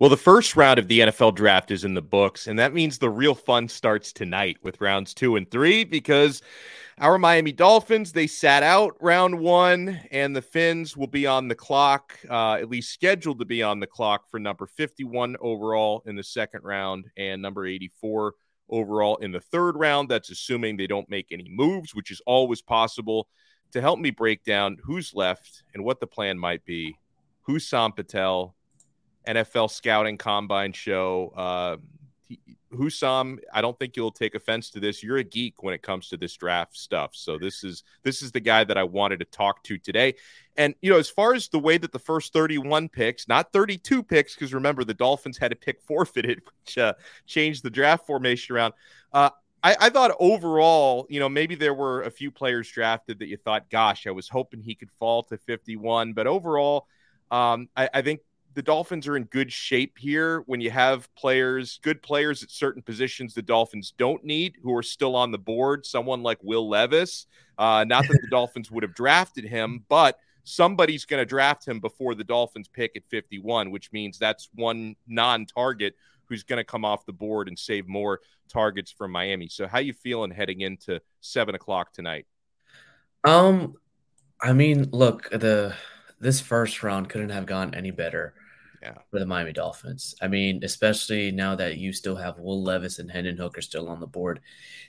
Well, the first round of the NFL draft is in the books, and that means the real fun starts tonight with rounds two and three because our Miami Dolphins, they sat out round one, and the Fins will be on the clock, uh, at least scheduled to be on the clock for number 51 overall in the second round and number 84 overall in the third round. That's assuming they don't make any moves, which is always possible. To help me break down who's left and what the plan might be, Hussam Patel NFL scouting combine show. Uh, Hussam, I don't think you'll take offense to this. You're a geek when it comes to this draft stuff. So this is this is the guy that I wanted to talk to today. And you know, as far as the way that the first 31 picks, not 32 picks, because remember the Dolphins had a pick forfeited, which uh, changed the draft formation around. Uh, I, I, thought overall, you know, maybe there were a few players drafted that you thought, gosh, I was hoping he could fall to 51. But overall, um, I, I think the Dolphins are in good shape here when you have players, good players at certain positions the Dolphins don't need who are still on the board. Someone like Will Levis. Uh, not that the Dolphins would have drafted him, but somebody's going to draft him before the Dolphins pick at 51, which means that's one non target who's going to come off the board and save more targets for Miami. So, how you feeling heading into seven o'clock tonight? Um, I mean, look, the this first round couldn't have gone any better yeah. for the Miami Dolphins. I mean, especially now that you still have Will Levis and Hendon Hooker still on the board.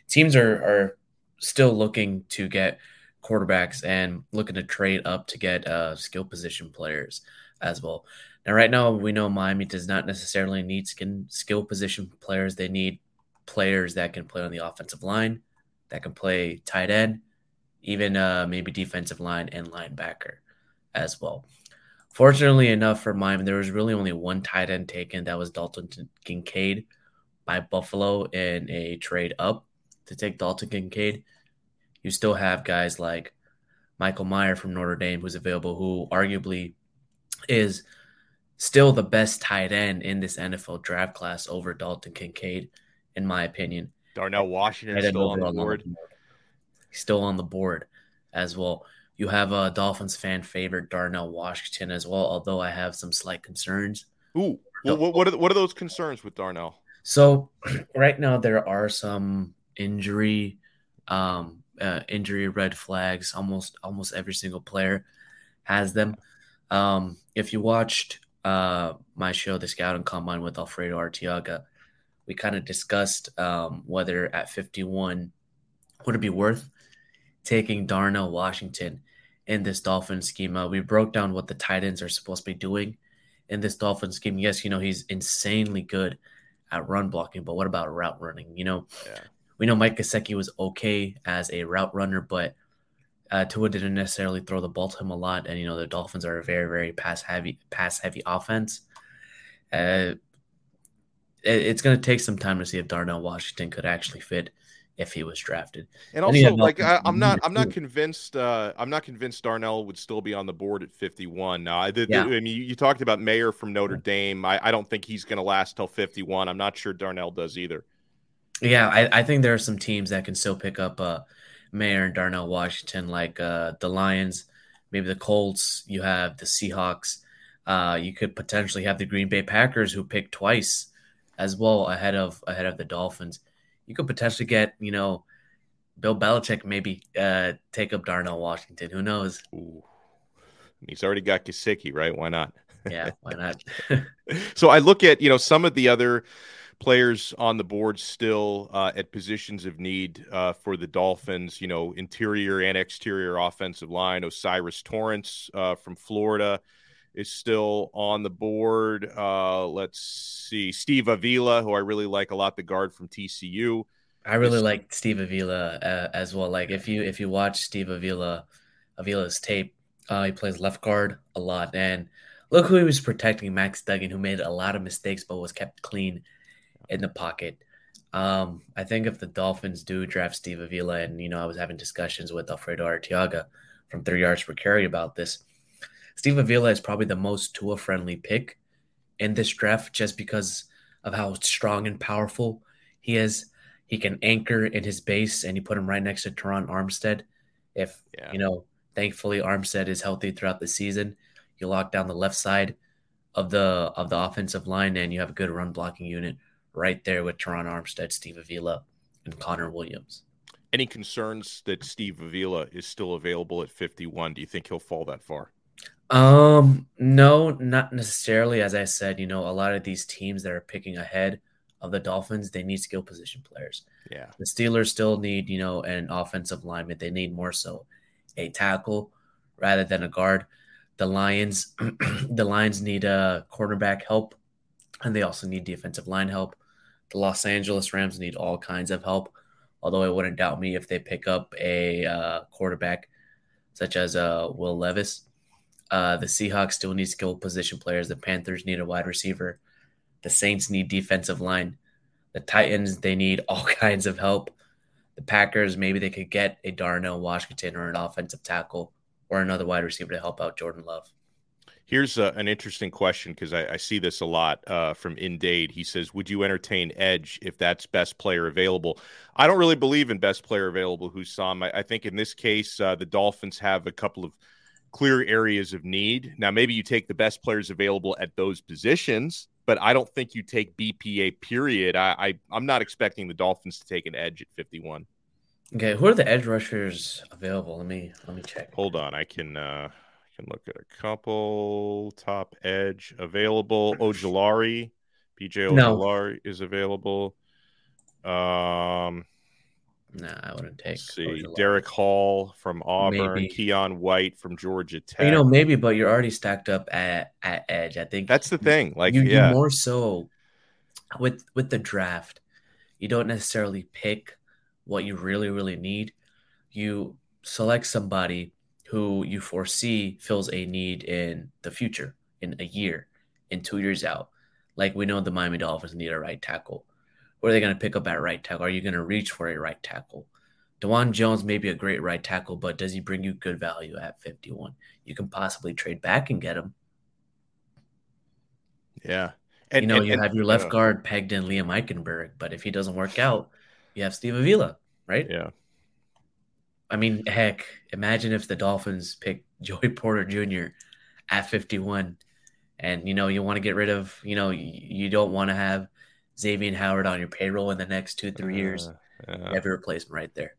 Teams are are still looking to get quarterbacks and looking to trade up to get uh, skill position players as well. Now, right now, we know Miami does not necessarily need skin, skill position players. They need players that can play on the offensive line, that can play tight end, even uh, maybe defensive line and linebacker as well. Fortunately enough for Miami, there was really only one tight end taken. That was Dalton Kincaid by Buffalo in a trade up to take Dalton Kincaid. You still have guys like Michael Mayer from Notre Dame, who's available, who arguably is still the best tight end in this NFL draft class over Dalton Kincaid, in my opinion. Darnell Washington still on the board. Still on the board as well. You have a Dolphins fan favorite Darnell Washington as well, although I have some slight concerns. Ooh, well, what, what, are, what are those concerns with Darnell? So right now there are some injury um, uh, injury red flags. Almost almost every single player has them. Um, if you watched uh, my show, The Scouting Combine with Alfredo Arteaga, we kind of discussed um, whether at 51 would it be worth taking Darnell Washington in this Dolphin schema. We broke down what the tight ends are supposed to be doing in this Dolphin scheme. Yes, you know, he's insanely good at run blocking, but what about route running? You know, yeah. we know Mike Gesicki was okay as a route runner, but uh, Tua didn't necessarily throw the ball to him a lot. And, you know, the Dolphins are a very, very pass heavy, pass heavy offense. Uh, it, it's going to take some time to see if Darnell Washington could actually fit if he was drafted. And also, like I, am not, I'm not convinced. Uh, I'm not convinced Darnell would still be on the board at 51. Now, I did. Yeah. I mean, you, you, talked about Mayer from Notre Dame. I, I don't think he's going to last till 51. I'm not sure Darnell does either. Yeah, I, I think there are some teams that can still pick up uh, Mayer and Darnell Washington, like uh, the Lions, maybe the Colts. You have the Seahawks. Uh, you could potentially have the Green Bay Packers, who picked twice as well ahead of ahead of the Dolphins you could potentially get, you know, Bill Belichick maybe uh, take up Darnell Washington. Who knows? Ooh. He's already got Gesicki, right? Why not? yeah, why not? so I look at, you know, some of the other players on the board still uh, at positions of need uh, for the Dolphins. You know, interior and exterior offensive line. O'Cyrus Torrence uh, from Florida is still on the board. Uh, let's see, Steve Avila, who I really like a lot, the guard from TCU. I really like Steve Avila uh, as well. Like if you if you watch Steve Avila Avila's tape, uh, he plays left guard a lot, and look who he was protecting, Max Duggan, who made a lot of mistakes but was kept clean in the pocket. Um, I think if the Dolphins do draft Steve Avila, and you know, I was having discussions with Alfredo Arteaga from Three Yards per Carry about this. Steve Avila is probably the most Tua friendly pick in this draft just because of how strong and powerful he is. He can anchor in his base, and you put him right next to Terron Armstead. If yeah. you know, thankfully Armstead is healthy throughout the season, you lock down the left side of the of the offensive line, and you have a good run blocking unit right there with Terron Armstead, Steve Avila, and Connor Williams. Any concerns that Steve Avila is still available at 51? Do you think he'll fall that far? Um, no, not necessarily. As I said, you know, a lot of these teams that are picking ahead of the Dolphins, they need skill position players. Yeah. The Steelers still need, you know, an offensive lineman. They need more so a tackle rather than a guard. The Lions, the Lions need a cornerback help, and they also need defensive line help. The Los Angeles Rams need all kinds of help. Although it wouldn't doubt me if they pick up a uh, quarterback such as uh, Will Levis. Uh, the Seahawks still need skilled position players. The Panthers need a wide receiver. The Saints need defensive line. The Titans they need all kinds of help. The Packers maybe they could get a Darnell Washington or an offensive tackle or another wide receiver to help out Jordan Love. Here's a, an interesting question because I, I, see this a lot uh, from Indade. He says, "Would you entertain Edge if that's best player available?" I don't really believe in best player available. Hussam, I, I think in this case uh, the Dolphins have a couple of clear areas of need. Now, maybe you take the best players available at those positions, but I don't think you take BPA. Period. I, I am not expecting the Dolphins to take an edge at 51. Okay, who are the edge rushers available? Let me let me check. Hold on, I can. uh can look at a couple top edge available. Ojulari, PJ Ojulari no. is available. Um, nah, I wouldn't take. see, Ojulari. Derick Hall from Auburn, maybe. Keion White from Georgia Tech. You know, maybe, but you're already stacked up at at edge. I think that's the thing. Like, you, yeah, you more so with with the draft, you don't necessarily pick what you really really need. You select somebody who you foresee fills a need in the future, in a year, in two years out. Like we know the Miami Dolphins need a right tackle. Where are they going to pick up at right tackle? Are you going to reach for a right tackle? Dawand Jones may be a great right tackle, but does he bring you good value at 51? You can possibly trade back and get him. Yeah. And, you know, and, you and, have your left uh, guard pegged in Liam Eichenberg, but if he doesn't work out, you have Steve Avila, right? Yeah. I mean, heck, imagine if the Dolphins pick Joey Porter Jr. at 51 and you know you want to get rid of you know you don't want to have Xavier Howard on your payroll in the next two three years. Uh, uh, your replacement right there.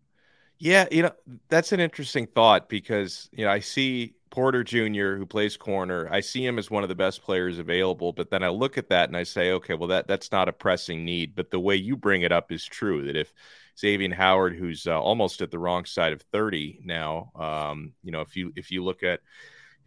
Yeah, you know that's an interesting thought because you know I see Porter Jr. who plays corner. I see him as one of the best players available, but then I look at that and I say, okay, well that that's not a pressing need. But the way you bring it up is true. That if Xavier Howard, who's uh, almost at the wrong side of 30 now. Um, you know, if you if you look at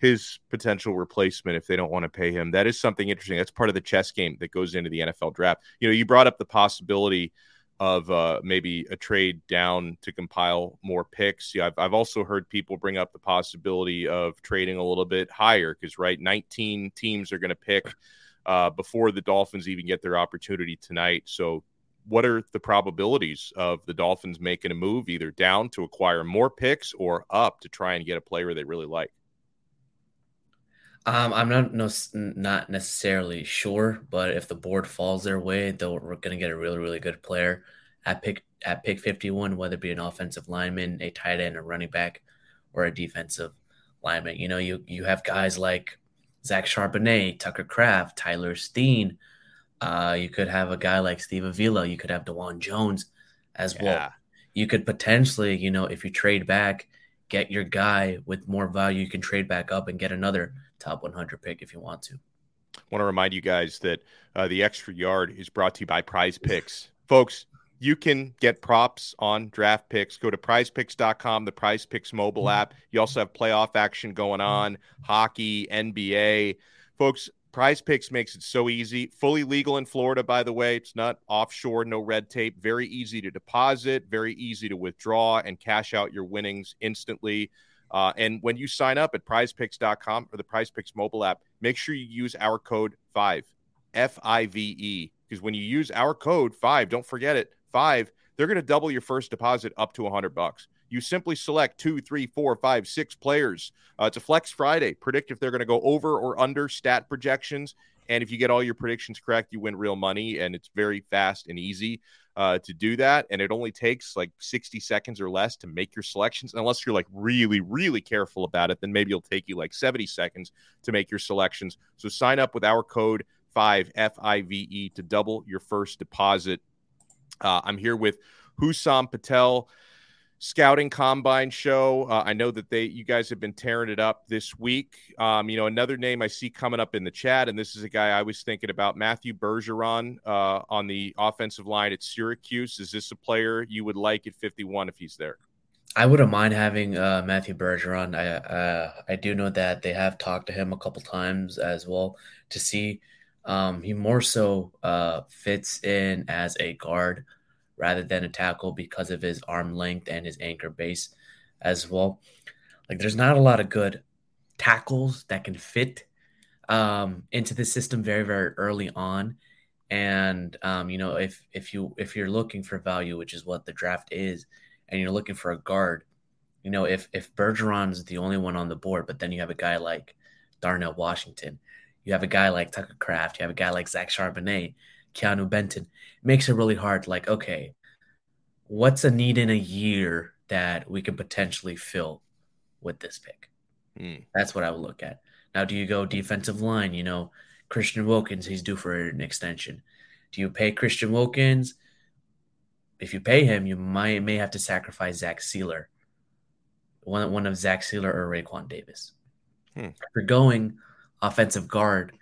his potential replacement if they don't want to pay him, that is something interesting. That's part of the chess game that goes into the NFL draft. You know, you brought up the possibility of uh, maybe a trade down to compile more picks. Yeah, I've, I've also heard people bring up the possibility of trading a little bit higher because, right, 19 teams are going to pick uh, before the Dolphins even get their opportunity tonight. So what are the probabilities of the Dolphins making a move either down to acquire more picks or up to try and get a player they really like? Um, I'm not no, not necessarily sure, but if the board falls their way, they'll we're going to get a really really good player at pick at pick 51, whether it be an offensive lineman, a tight end, a running back, or a defensive lineman. You know, you you have guys like Zach Charbonnet, Tucker Kraft, Tyler Steen, uh, you could have a guy like Steve Avila. You could have Dawand Jones as yeah. well. You could potentially, you know, if you trade back, get your guy with more value. You can trade back up and get another top 100 pick if you want to. I want to remind you guys that uh, the extra yard is brought to you by Prize Picks, folks. You can get props on draft picks. Go to prizepicks.com, the Prize Picks mobile app. You also have playoff action going on, hockey, NBA. Folks, Prize Picks makes it so easy. Fully legal in Florida, by the way. It's not offshore, no red tape. Very easy to deposit, very easy to withdraw and cash out your winnings instantly. Uh, and when you sign up at prizepicks.com or the prizepicks mobile app, make sure you use our code 5, F I V E. Because when you use our code 5, don't forget it, 5, they're going to double your first deposit up to 100 bucks. You simply select two, three, four, five, six players. Uh, it's a Flex Friday. Predict if they're going to go over or under stat projections. And if you get all your predictions correct, you win real money. And it's very fast and easy uh, to do that. And it only takes like 60 seconds or less to make your selections. Unless you're like really, really careful about it, then maybe it'll take you like 70 seconds to make your selections. So sign up with our code 5 F I V E to double your first deposit. Uh, I'm here with Hussam Patel scouting combine show. Uh, I know that they you guys have been tearing it up this week. Um, you know, another name I see coming up in the chat, and this is a guy I was thinking about, Matthew Bergeron uh, on the offensive line at Syracuse. Is this a player you would like at 51 if he's there? I wouldn't mind having uh, Matthew Bergeron. I uh, I do know that they have talked to him a couple times as well to see. Um, he more so uh, fits in as a guard rather than a tackle because of his arm length and his anchor base as well. Like there's not a lot of good tackles that can fit um, into the system very very early on. And um, you know if if you if you're looking for value, which is what the draft is, and you're looking for a guard, you know if if Bergeron is the only one on the board, but then you have a guy like Darnell Washington, you have a guy like Tucker Kraft, you have a guy like Zach Charbonnet, Keanu Benton. Makes it really hard. Like, okay, what's a need in a year that we can potentially fill with this pick? Mm. That's what I would look at. Now, do you go defensive line? You know, Christian Wilkins, he's due for an extension. Do you pay Christian Wilkins? If you pay him, you might may have to sacrifice Zach Sieler, one one of Zach Sieler or Raekwon Davis. Hmm. If you're going offensive guard,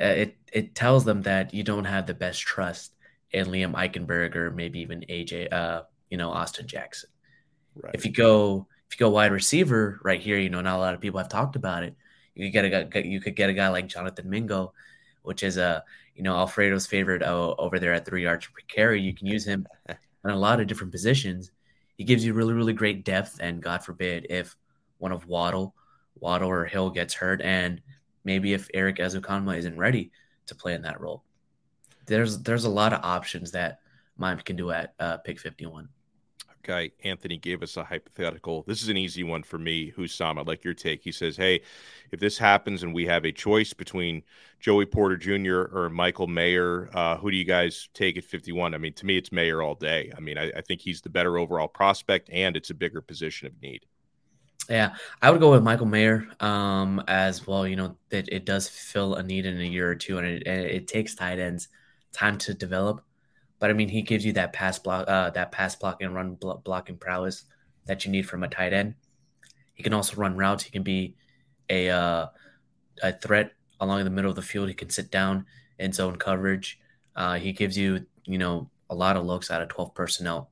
uh, it it tells them that you don't have the best trust in Liam Eichenberger, maybe even AJ, uh, you know, Austin Jackson. Right. If you go if you go wide receiver right here, you know, not a lot of people have talked about it. You could get a guy, you could get a guy like Jonathan Mingo, which is a you know Alfredo's favorite uh, over there at three yards per carry. You can use him in a lot of different positions. He gives you really really great depth, and God forbid if one of Waddle, Waddle or Hill gets hurt, and maybe if Erik Ezukanma isn't ready to play in that role. There's there's a lot of options that Miami can do at uh, pick 51. Okay, Anthony gave us a hypothetical. This is an easy one for me, Hussam. I'd like your take. He says, Hey, if this happens and we have a choice between Joey Porter Jr. or Michael Mayer, uh, who do you guys take at 51? I mean, to me, it's Mayer all day. I mean, I, I think he's the better overall prospect and it's a bigger position of need. Yeah, I would go with Michael Mayer um, as well. You know, it, it does fill a need in a year or two, and it, it takes tight ends time to develop. But I mean, he gives you that pass block, uh, that pass block and run blo- blocking prowess that you need from a tight end. He can also run routes. He can be a uh, a threat along the middle of the field. He can sit down in zone coverage. Uh, he gives you, you know, a lot of looks out of 12 personnel.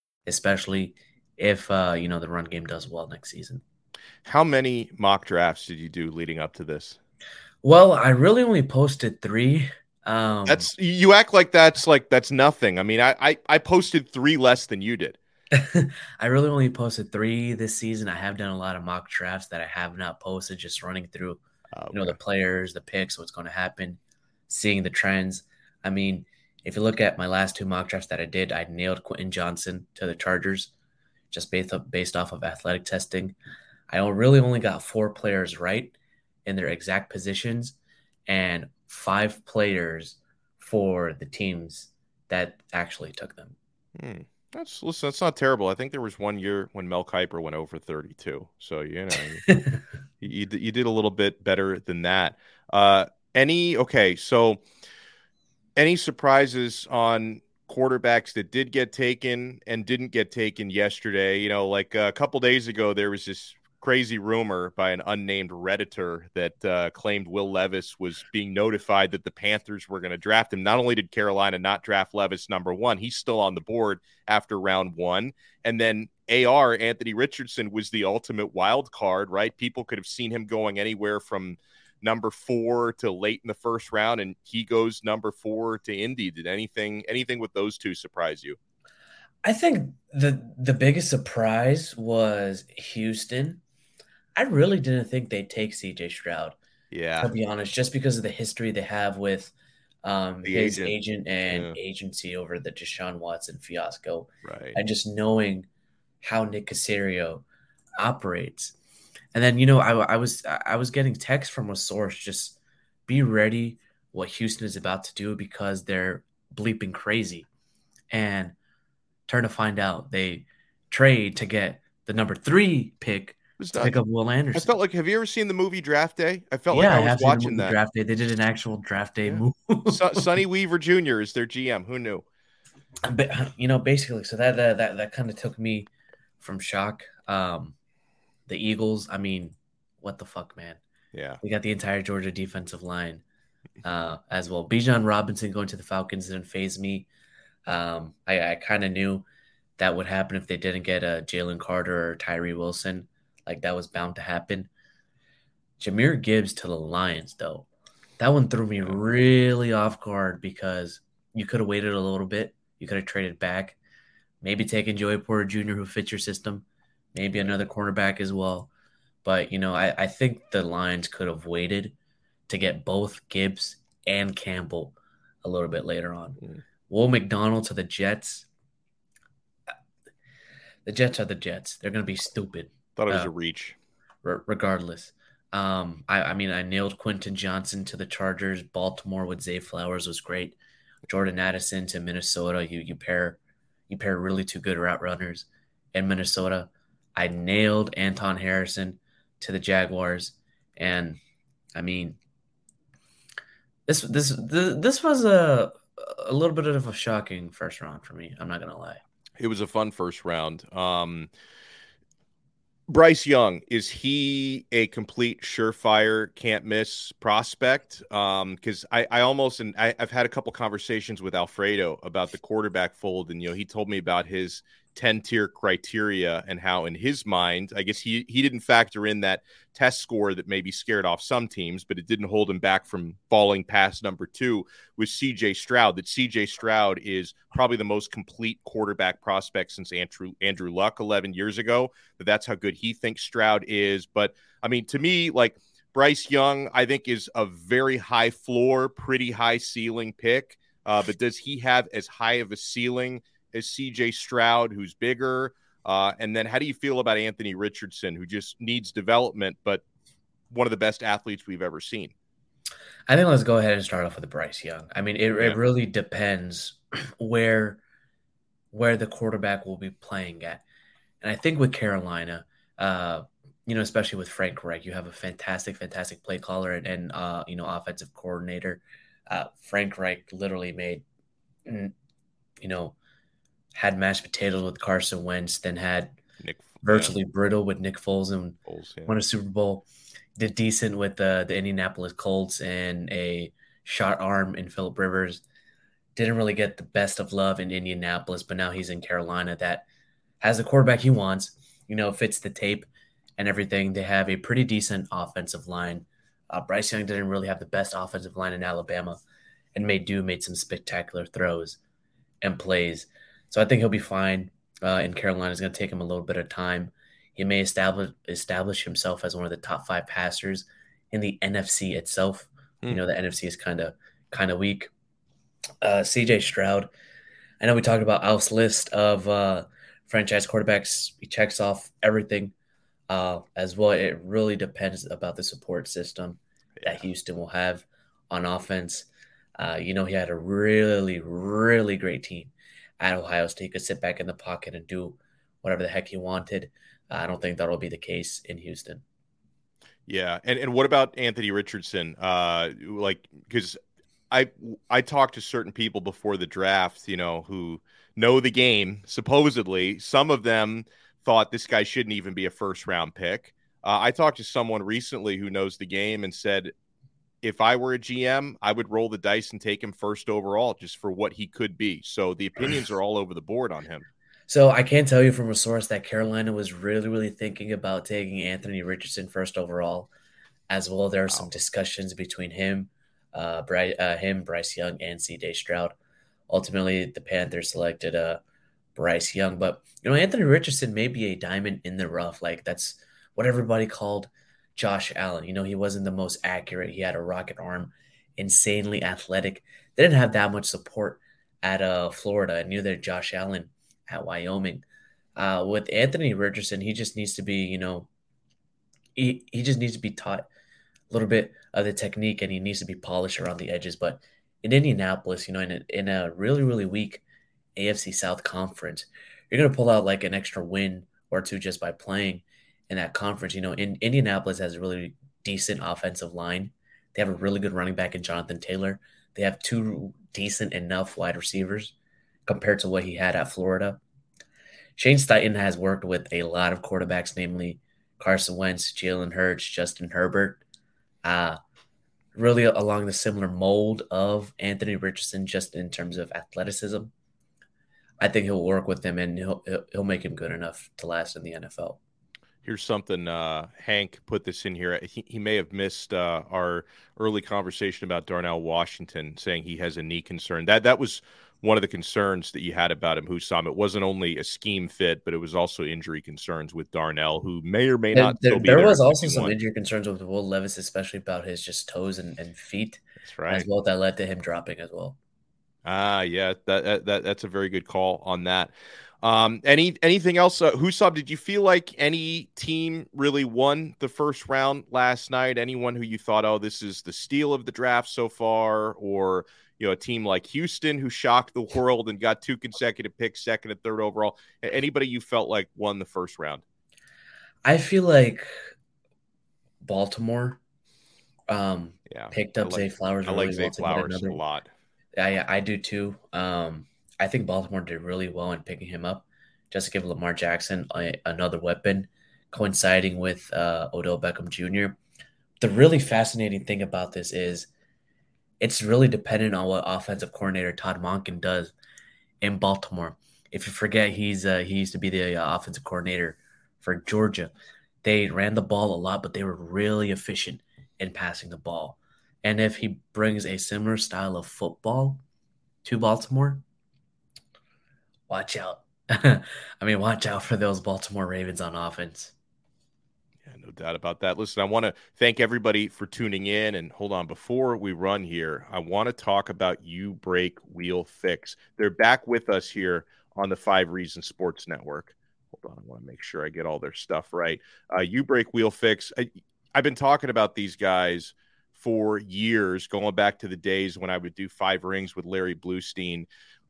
especially if uh, you know the run game does well next season. How many mock drafts did you do leading up to this? Well, I really only posted three. Um, that's you act like that's like that's nothing. I mean, I I, I posted three less than you did. I really only posted three this season. I have done a lot of mock drafts that I have not posted, just running through, okay. you know, the players, the picks, what's going to happen, seeing the trends. I mean, if you look at my last two mock drafts that I did, I nailed Quentin Johnston to the Chargers, just based off, based off of athletic testing. I really only got four players right in their exact positions, and five players for the teams that actually took them. Hmm. That's listen, that's not terrible. I think there was one year when Mel Kiper went over 32. So you know you, you, you did a little bit better than that. Uh any okay, so any surprises on quarterbacks that did get taken and didn't get taken yesterday? You know, like a couple days ago there was this crazy rumor by an unnamed redditor that uh, claimed Will Levis was being notified that the Panthers were going to draft him. Not only did Carolina not draft Levis number one, he's still on the board after round one, and then AR Anthony Richardson was the ultimate wild card. Right, people could have seen him going anywhere from number four to late in the first round, and he goes number four to Indy. Did anything anything with those two surprise you? I think the the biggest surprise was Houston I really didn't think they'd take CJ Stroud. Yeah. To be honest, just because of the history they have with um, his agent, agent and yeah. agency over the Deshaun Watson fiasco. Right. And just knowing how Nick Caserio operates. And then, you know, I, I was I was getting text from a source just be ready what Houston is about to do because they're bleeping crazy. And turn to find out they trade to get the number three pick was pick up Will Anderson. I felt like, have you ever seen the movie Draft Day? I felt yeah, like I was watching that. Draft Day. They did an actual Draft Day yeah. move. Sonny Weaver Jr. is their GM. Who knew? But, you know, basically, so that that that, that kind of took me from shock. Um, the Eagles. I mean, what the fuck, man? Yeah, we got the entire Georgia defensive line uh, as well. Bijan Robinson going to the Falcons didn't faze me. Um, I, I kind of knew that would happen if they didn't get a Jalen Carter or Tyree Wilson. Like that was bound to happen. Jahmyr Gibbs to the Lions, though. That one threw me really off guard because you could have waited a little bit. You could have traded back, maybe taken Joey Porter Jr., who fits your system, maybe another cornerback as well. But, you know, I, I think the Lions could have waited to get both Gibbs and Campbell a little bit later on. Mm. Will McDonald to the Jets. The Jets are the Jets. They're going to be stupid. Thought it was uh, a reach. regardless. Um, I, I, mean, I nailed Quentin Johnston to the Chargers. Baltimore with Zay Flowers was great. Jordan Addison to Minnesota. You you pair you pair really two good route runners in Minnesota. I nailed Anton Harrison to the Jaguars, and I mean, this this this, was a a little bit of a shocking first round for me. I'm not gonna lie. It was a fun first round. Um, Bryce Young is he a complete surefire can't miss prospect? Um, because I, I almost and I, I've had a couple conversations with Alfredo about the quarterback fold, and you know he told me about his 10 tier criteria and how in his mind i guess he he didn't factor in that test score that maybe scared off some teams but it didn't hold him back from falling past number two with cj stroud that cj stroud is probably the most complete quarterback prospect since andrew andrew luck 11 years ago that that's how good he thinks stroud is. But i mean to me like bryce young i think is a very high floor pretty high ceiling pick uh, but does he have as high of a ceiling as CJ Stroud, who's bigger? Uh, and then how do you feel about Anthony Richardson, who just needs development, but one of the best athletes we've ever seen? I think let's go ahead and start off with Bryce Young. I mean, it, yeah. it really depends where where the quarterback will be playing at. And I think with Carolina, uh, you know, especially with Frank Reich, you have a fantastic, fantastic play caller and, and uh, you know, offensive coordinator. Uh, Frank Reich literally made, you know, had mashed potatoes with Carson Wentz, then had Nick, virtually yeah. brittle with Nick Foles and Foles, yeah. won a Super Bowl. Did decent with the, the Indianapolis Colts and a shot arm in Philip Rivers. Didn't really get the best of love in Indianapolis, but now he's in Carolina that has the quarterback he wants, you know, fits the tape and everything. They have a pretty decent offensive line. Uh, Bryce Young didn't really have the best offensive line in Alabama, and made do made some spectacular throws and plays. So I think he'll be fine. Uh, in Carolina, is going to take him a little bit of time. He may establish establish himself as one of the top five passers in the NFC itself. Mm. You hmm. know, the NFC is kind of kind of weak. Uh, CJ Stroud. I know we talked about Al's list of uh, franchise quarterbacks. He checks off everything uh, as well. It really depends about the support system yeah. that Houston will have on offense. Uh, you know, he had a really, really great team at Ohio State. Could sit back in the pocket and do whatever the heck he wanted. I don't think that'll be the case in Houston. Yeah, and and what about Anthony Richardson? Uh, like because I I talked to certain people before the draft, you know, who know the game. Supposedly, some of them thought this guy shouldn't even be a first round pick. Uh, I talked to someone recently who knows the game and said, if I were a GM, I would roll the dice and take him first overall just for what he could be. So the opinions are all over the board on him. So I can tell you from a source that Carolina was really, really thinking about taking Anthony Richardson first overall. As well, there are wow. some discussions between him, uh, Bryce, uh, him, Bryce Young, and C.J. Stroud. Ultimately, the Panthers selected uh, Bryce Young. But you know, Anthony Richardson may be a diamond in the rough. Like that's what everybody called Josh Allen. You know, he wasn't the most accurate. He had a rocket arm, insanely athletic. They didn't have that much support at uh, Florida, and neither Josh Allen at Wyoming. Uh, with Anthony Richardson, he just needs to be, you know, he, he just needs to be taught a little bit of the technique and he needs to be polished around the edges. But in Indianapolis, you know, in a, in a really, really weak AFC South conference, you're going to pull out like an extra win or two just by playing in that conference. You know, in Indianapolis has a really decent offensive line. They have a really good running back in Jonathan Taylor. They have two decent enough wide receivers compared to what he had at Florida. Shane Steichen has worked with a lot of quarterbacks, namely Carson Wentz, Jalen Hurts, Justin Herbert. Uh, really along the similar mold of Anthony Richardson, just in terms of athleticism. I think he'll work with him and he'll he'll make him good enough to last in the NFL. Here's something uh, Hank put this in here. He, he may have missed uh, our early conversation about Darnell Washington, saying he has a knee concern. That that was one of the concerns that you had about him, Hussam. It wasn't only a scheme fit, but it was also injury concerns with Darnell, who may or may not. There, there, there was also some injury concerns with Will Levis, especially about his just toes and, and feet. That's right. As well, that led to him dropping as well. Ah, yeah, that, that that's a very good call on that. Um, any anything else? Uh, Hussam, did you feel like any team really won the first round last night? Anyone who you thought, oh, this is the steal of the draft so far, or you know, a team like Houston who shocked the world and got two consecutive picks, second and third overall. Anybody you felt like won the first round? I feel like Baltimore um, yeah, picked up like, Zay Flowers. I really like Zay well Flowers another, a lot. I I do too. Um, I think Baltimore did really well in picking him up, just to give Lamar Jackson a, another weapon, coinciding with uh, Odell Beckham Jr. The really fascinating thing about this is it's really dependent on what offensive coordinator Todd Monken does in Baltimore. If you forget, he's uh, he used to be the uh, offensive coordinator for Georgia. They ran the ball a lot, but they were really efficient in passing the ball. And if he brings a similar style of football to Baltimore, watch out. I mean, watch out for those Baltimore Ravens on offense. Yeah, no doubt about that. Listen, I want to thank everybody for tuning in. And hold on, before we run here, I want to talk about You Break Wheel Fix. They're back with us here on the Five Reasons Sports Network. Hold on, I want to make sure I get all their stuff right. Uh, you Break Wheel Fix. I, I've been talking about these guys for years, going back to the days when I would do five rings with Larry Bluestein.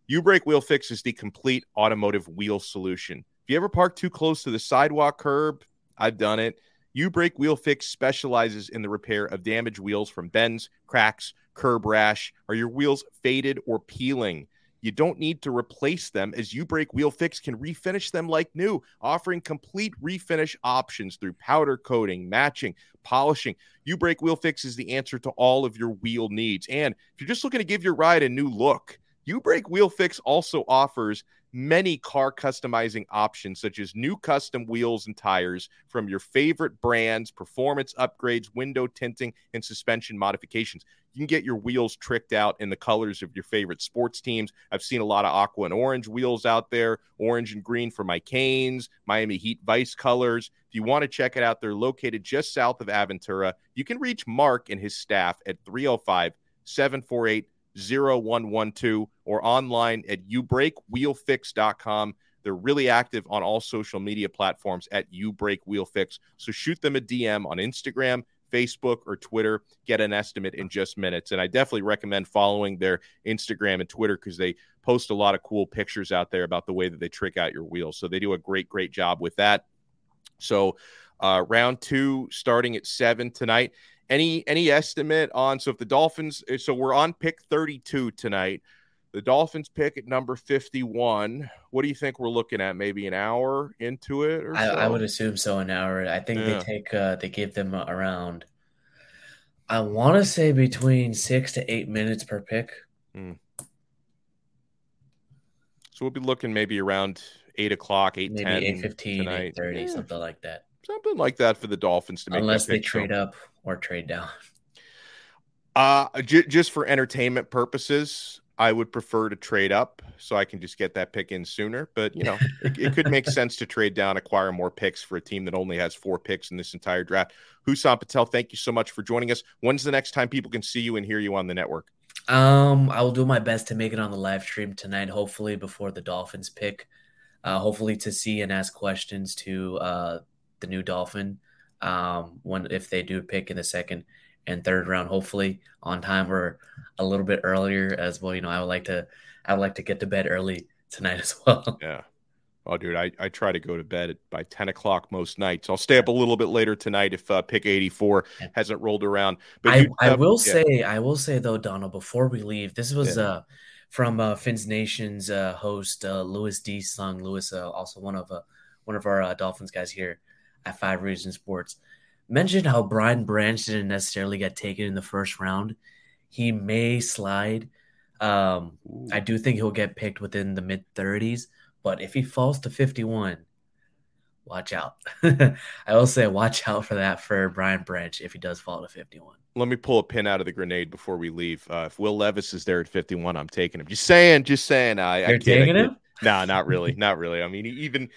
U Break Wheel Fix is the complete automotive wheel solution. If you ever park too close to the sidewalk curb, I've done it. U Break Wheel Fix specializes in the repair of damaged wheels from bends, cracks, curb rash. Are your wheels faded or peeling? You don't need to replace them as U Break Wheel Fix can refinish them like new, offering complete refinish options through powder coating, matching, polishing. U Break Wheel Fix is the answer to all of your wheel needs. And if you're just looking to give your ride a new look, U Break Wheel Fix also offers many car customizing options, such as new custom wheels and tires from your favorite brands, performance upgrades, window tinting, and suspension modifications. You can get your wheels tricked out in the colors of your favorite sports teams. I've seen a lot of aqua and orange wheels out there, orange and green for my Canes, Miami Heat Vice colors. If you want to check it out, they're located just south of Aventura. You can reach Mark and his staff at 305 748 0112 or online at youbreakwheelfix.com. They're really active on all social media platforms at You Break Wheel Fix. So shoot them a DM on Instagram, Facebook, or Twitter. Get an estimate in just minutes. And I definitely recommend following their Instagram and Twitter because they post a lot of cool pictures out there about the way that they trick out your wheels. So they do a great, great job with that. So uh, round two starting at seven tonight. Any any estimate on so if the Dolphins eh, so we're on pick 32 tonight. The Dolphins pick at number 51. What do you think we're looking at? Maybe an hour into it I, so? I, would assume so an hour. I think Yeah. they take uh they give them around I want to say between 6 to 8 minutes per pick. So we'll be looking maybe around eight o'clock, eight Maybe ten 8:15, tonight. 8:30, Yeah, something like that. something like that for the Dolphins to make Unless they. So- trade up or trade down. Uh, j- just for entertainment purposes, I would prefer to trade up so I can just get that pick in sooner. But you know, it, it could make sense to trade down, acquire more picks for a team that only has four picks in this entire draft. Hussam Patel, thank you so much for joining us. When's the next time people can see you and hear you on the network? Um, I will do my best to make it on the live stream tonight, hopefully before the Dolphins pick. Uh, hopefully to see and ask questions to uh, the new Dolphin. Um, when if they do pick in the second and third round, hopefully on time or a little bit earlier as well. You know, I would like to I would like to get to bed early tonight as well. Yeah. Oh, dude, I, I try to go to bed by 10 o'clock most nights. I'll stay up a little bit later tonight if uh, pick 84 Yeah. hasn't rolled around. But I, you- I uh, will yeah. say I will say though, Donald, before we leave, this was Yeah. uh from uh Fins Nation's uh host uh Louis D. Sung. Louis uh, also one of uh one of our uh, Dolphins guys here at Five Reasons Sports mentioned how Brian Branch didn't necessarily get taken in the first round. He may slide. Um I do think he'll get picked within the mid 30s, but if he falls to 51, watch out. I will say watch out for that for Brian Branch if he does fall to 51. let me pull a pin out of the grenade before we leave. Uh, if Will Levis is there at 51, I'm taking him. Just saying, just saying. I, I You're I taking kid. him? Nah, not really, not really. I mean, even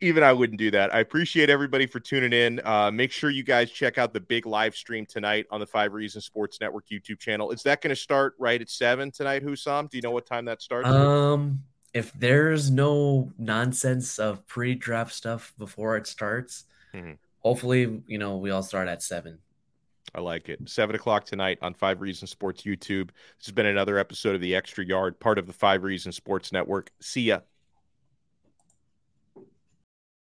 even I wouldn't do that. I appreciate everybody for tuning in. Uh, make sure you guys check out the big live stream tonight on the Five Reasons Sports Network YouTube channel. Is that going to start right at seven tonight, Hussam? Do you know what time that starts? Um, if there's no nonsense of pre-draft stuff before it starts, Mhm. hopefully, you know, we all start at seven. I like it. Seven o'clock tonight on Five Reasons Sports YouTube. This has been another episode of the Extra Yard, part of the Five Reasons Sports Network. See ya.